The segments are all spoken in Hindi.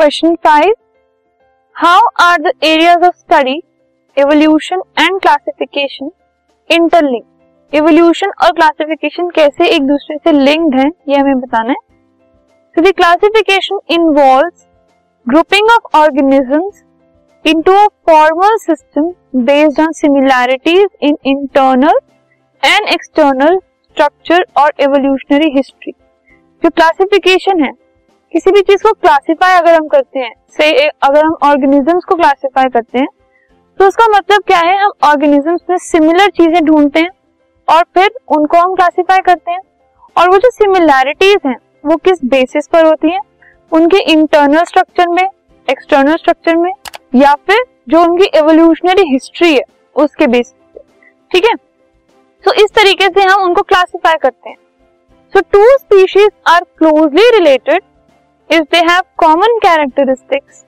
Question five how are the areas of study evolution and classification interlink evolution और क्लासिफिकेशन कैसे एक दूसरे से लिंक्ड हैं, ये हमें बताना है। So the classification involve grouping of organisms into a formal system based on similarities in internal and external structure और एवोल्यूशनरी हिस्ट्री जो क्लासिफिकेशन है किसी भी चीज़ को क्लासिफाई अगर हम करते हैं से अगर हम ऑर्गेनिजम्स को क्लासिफाई करते हैं तो उसका मतलब क्या है? हम ऑर्गेनिजम्स में सिमिलर चीज़ें ढूंढते हैं और फिर उनको हम क्लासिफाई करते हैं। और वो जो सिमिलैरिटीज हैं, वो किस बेसिस पर होती है? उनके इंटरनल स्ट्रक्चर में एक्सटर्नल स्ट्रक्चर में, या फिर जो उनकी एवोल्यूशनरी हिस्ट्री है, उसके बेसिस पे। ठीक है? सो इस तरीके से हम उनको क्लासिफाई करते हैं। So two species are closely related if they have common characteristics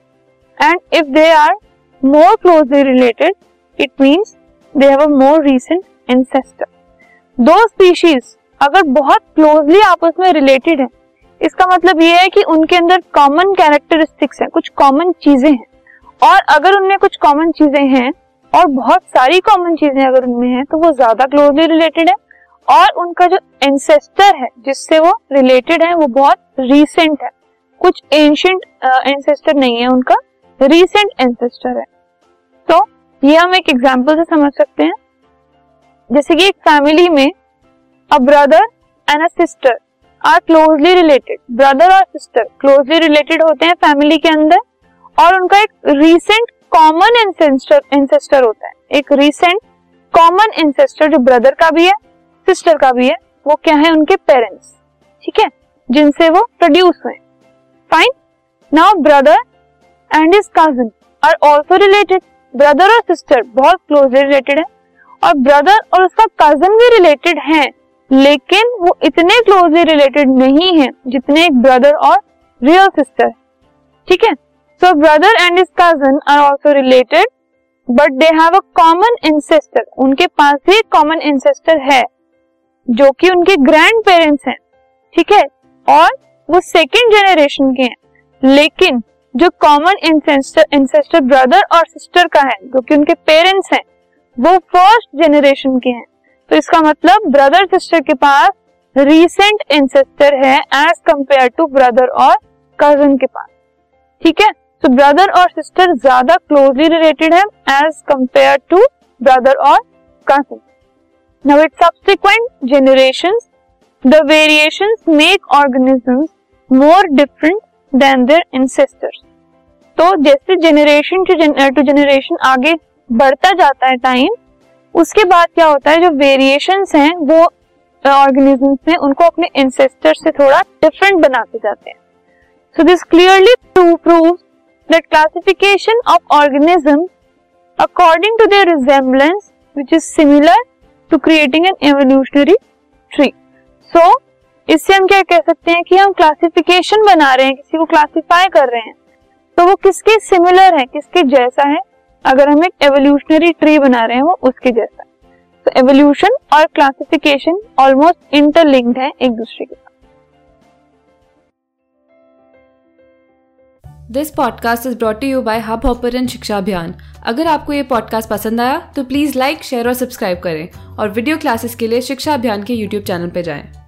and if they are more closely related it means they have a more recent ancestor दो स्पीशीज अगर बहुत क्लोजली आपस में रिलेटेड है, इसका मतलब ये है कि उनके अंदर कॉमन कैरेक्टरिस्टिक्स है, कुछ कॉमन चीज़ें हैं। और अगर उनमें कुछ कॉमन चीज़ें हैं, और बहुत सारी कॉमन चीज़ें अगर उनमें हैं तो वो ज़्यादा क्लोजली रिलेटेड है। और उनका जो एंसेस्टर है, जिससे वो रिलेटेड है, वो बहुत रीसेंट है। कुछ एंशियंट एंसेस्टर नहीं है उनका रीसेंट एंसेस्टर है। तो ये हम एक एग्ज़ाम्पल से समझ सकते हैं। जैसे कि एक फैमिली में a brother and a sister are closely related brother और सिस्टर क्लोजली रिलेटेड होते हैं फैमिली के अंदर और उनका एक रीसेंट कॉमन एंसेस्टर होता है। एक रीसेंट कॉमन एंसेस्टर जो ब्रदर का भी है सिस्टर का भी है, वो क्या है? उनके पेरेंट्स ठीक है? जिनसे वो प्रोड्यूस हुए fine now brother and his cousin are also related brother और सिस्टर बहुत क्लोजली रिलेटेड है और ब्रदर और उसका कज़न भी रिलेटेड है, लेकिन वो इतने क्लोजली रिलेटेड नहीं है जितने एक ब्रदर और रियल सिस्टर ठीक है? So brother and is cousin are also related but they have a common ancestor उनके पास भी एक कॉमन इंसेस्टर है, जो कि उनके ग्रैंड पेरेंट्स हैं। ठीक है? और वो सेकेंड जेनरेशन के हैं। लेकिन जो कॉमन इंसेस्टर इंसेस्टर ब्रदर और सिस्टर का है, जो कि उनके पेरेंट्स हैं, वो फ़र्स्ट जेनरेशन के हैं। तो इसका मतलब ब्रदर सिस्टर के पास रीसेंट इंसेस्टर है एज कंपेयर टू ब्रदर और कज़न के पास। ठीक है? तो ब्रदर और सिस्टर ज़्यादा क्लोजली रिलेटेड है एज कंपेयर टू ब्रदर और cousin now it subsequent generation the variation make organisms more different than their ancestors तो जैसे जेनरेशन टू जनरेशन आगे बढ़ता जाता है टाइम उसके बाद क्या होता है, जो वेरिएशन हैं, वो ऑर्गेनिजम्स में उनको अपने एंसेस्टर से थोड़ा डिफरेंट बनाते जाते हैं। So this clearly prove that classification of organism according to their resemblance which is similar to creating an evolutionary tree so इससे हम क्या कह सकते हैं कि हम क्लासिफिकेशन बना रहे हैं, किसी को क्लासिफाई कर रहे हैं। तो वो किसके सिमिलर है, किसके जैसा है? अगर हम एक एवोल्यूशनरी ट्री बना रहे हैं, वो उसके जैसा तो एवोल्यूशन और क्लासिफिकेशन ऑलमोस्ट इंटरलिंक्ड है एक दूसरे के this podcast is brought you by hub hopper शिक्षा अभियान अगर आपको ये पॉडकास्ट पसंद आया तो प्लीज़ लाइक शेयर और सब्सक्राइब करें। और वीडियो क्लासेस के लिए शिक्षा अभियान के यूट्यूब चैनल पर जाएँ।